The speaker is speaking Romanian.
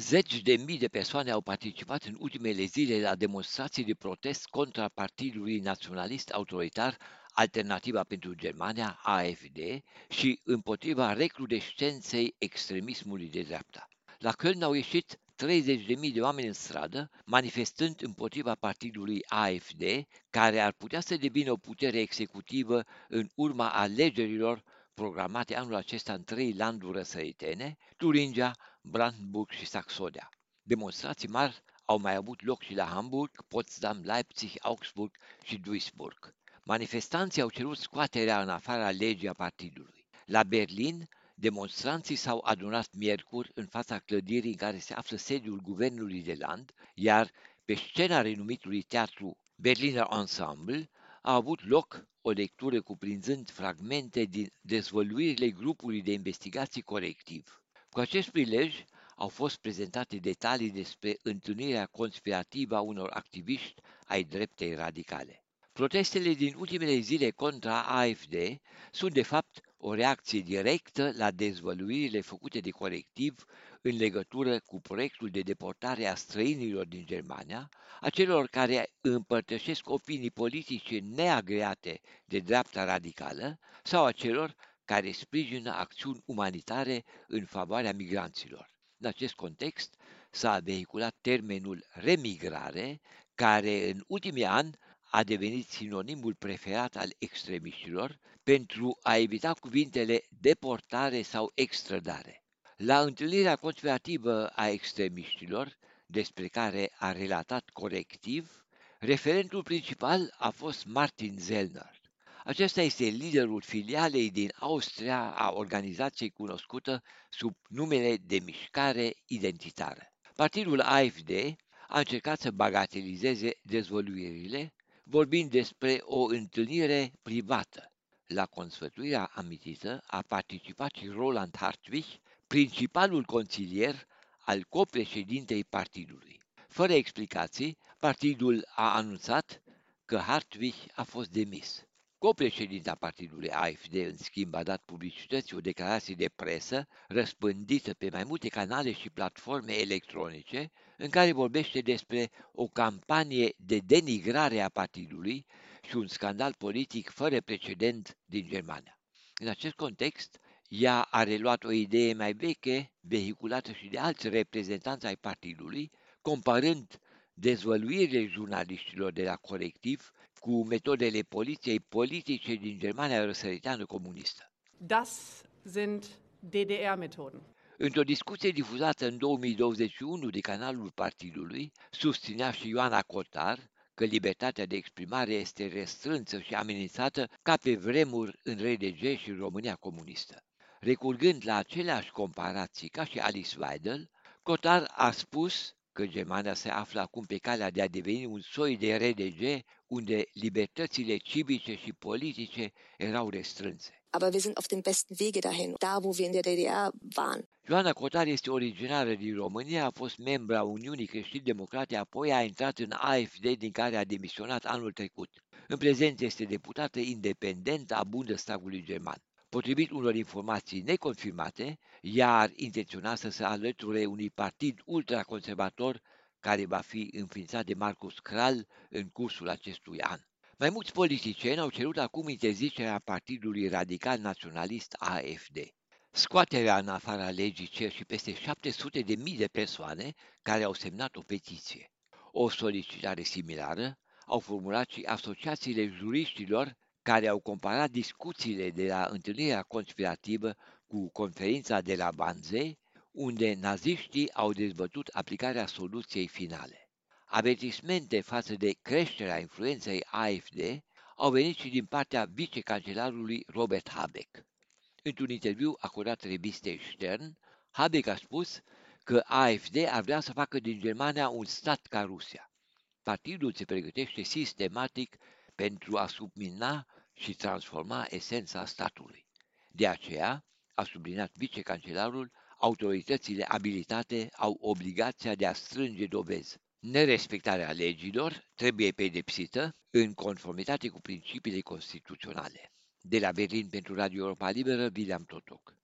Zeci de mii de persoane au participat în ultimele zile la demonstrații de protest contra Partidului Naționalist Autoritar Alternativa pentru Germania, AFD, și împotriva recrudescenței extremismului de dreapta. La Köln au ieșit 30.000 de oameni în stradă, manifestând împotriva partidului AFD, care ar putea să devină o putere executivă în urma alegerilor programate anul acesta în trei landuri răsăritene, Turingia, Brandenburg și Saxonia. Demonstrații mari au mai avut loc și la Hamburg, Potsdam, Leipzig, Augsburg și Duisburg. Manifestanții au cerut scoaterea în afara legii a partidului. La Berlin, demonstranții s-au adunat miercuri în fața clădirii în care se află sediul guvernului de land, iar pe scena renumitului teatru Berliner Ensemble a avut loc o lectură cuprinzând fragmente din dezvăluirile grupului de investigații colectiv. Cu acest prilej au fost prezentate detalii despre întâlnirea conspirativă a unor activiști ai dreptei radicale. Protestele din ultimele zile contra AFD sunt de fapt o reacție directă la dezvăluirile făcute de colectiv în legătură cu proiectul de deportare a străinilor din Germania, a celor care împărtășesc opinii politice neagreate de dreapta radicală sau a celor care sprijină acțiuni umanitare în favoarea migranților. În acest context s-a vehiculat termenul remigrare, care în ultimii ani a devenit sinonimul preferat al extremiștilor pentru a evita cuvintele deportare sau extradare. La întâlnirea conspirativă a extremiștilor, despre care a relatat corectiv, referentul principal a fost Martin Zellner. Acesta este liderul filialei din Austria a organizației cunoscută sub numele de Mișcare Identitară. Partidul AFD a încercat să bagatelizeze dezvăluirile, vorbind despre o întâlnire privată. La consfătuirea amintită a participat și Roland Hartwig, principalul consilier al copreședintei partidului. Fără explicații, partidul a anunțat că Hartwig a fost demis. Copreședinta partidului AFD, în schimb, a dat publicității o declarație de presă răspândită pe mai multe canale și platforme electronice, în care vorbește despre o campanie de denigrare a partidului și un scandal politic fără precedent din Germania. În acest context, ea a reluat o idee mai veche, vehiculată și de alți reprezentanți ai partidului, comparând dezvăluirile jurnaliștilor de la colectiv cu metodele poliției politice din Germania răsăriteană comunistă. Das sind DDR-Methoden. Într-o discuție difuzată în 2021 de canalul partidului, susținea și Ioana Cotar că libertatea de exprimare este restrânsă și amenințată ca pe vremuri în RDG și România comunistă. Recurgând la aceleași comparații ca și Alice Weidel, Cotar a spus că Germania se află acum pe calea de a deveni un soi de RDG unde libertățile civice și politice erau restrânse. Aber wir sind auf dem besten Wege dahin, da wo wir in der DDR waren. Joana Cotar este originară din România, a fost membra a Uniunii Creștini-Democrate, apoi a intrat în AFD din care a demisionat anul trecut. În prezent este deputată independentă a Bundestagului german. Potrivit unor informații neconfirmate, ea ar intenționa să se alăture unui partid ultraconservator care va fi înființat de Marcus Kral în cursul acestui an. Mai mulți politicieni au cerut acum interzicerea Partidului Radical Naționalist AFD. Scoaterea în afara legii cer și peste 700 de mii de persoane care au semnat o petiție. O solicitare similară au formulat și asociațiile juriștilor care au comparat discuțiile de la întâlnirea conspirativă cu conferința de la Banze, unde naziștii au dezbătut aplicarea soluției finale. Avertismente față de creșterea influenței AFD au venit și din partea vicecancelarului Robert Habeck. Într-un interviu acordat revistei Stern, Habeck a spus că AFD ar vrea să facă din Germania un stat ca Rusia. Partidul se pregătește sistematic pentru a submina și transforma esența statului. De aceea, a subliniat vicecancelarul, autoritățile abilitate au obligația de a strânge dovezi. Nerespectarea legilor trebuie pedepsită în conformitate cu principiile constituționale. De la Berlin pentru Radio Europa Liberă, William Totoc.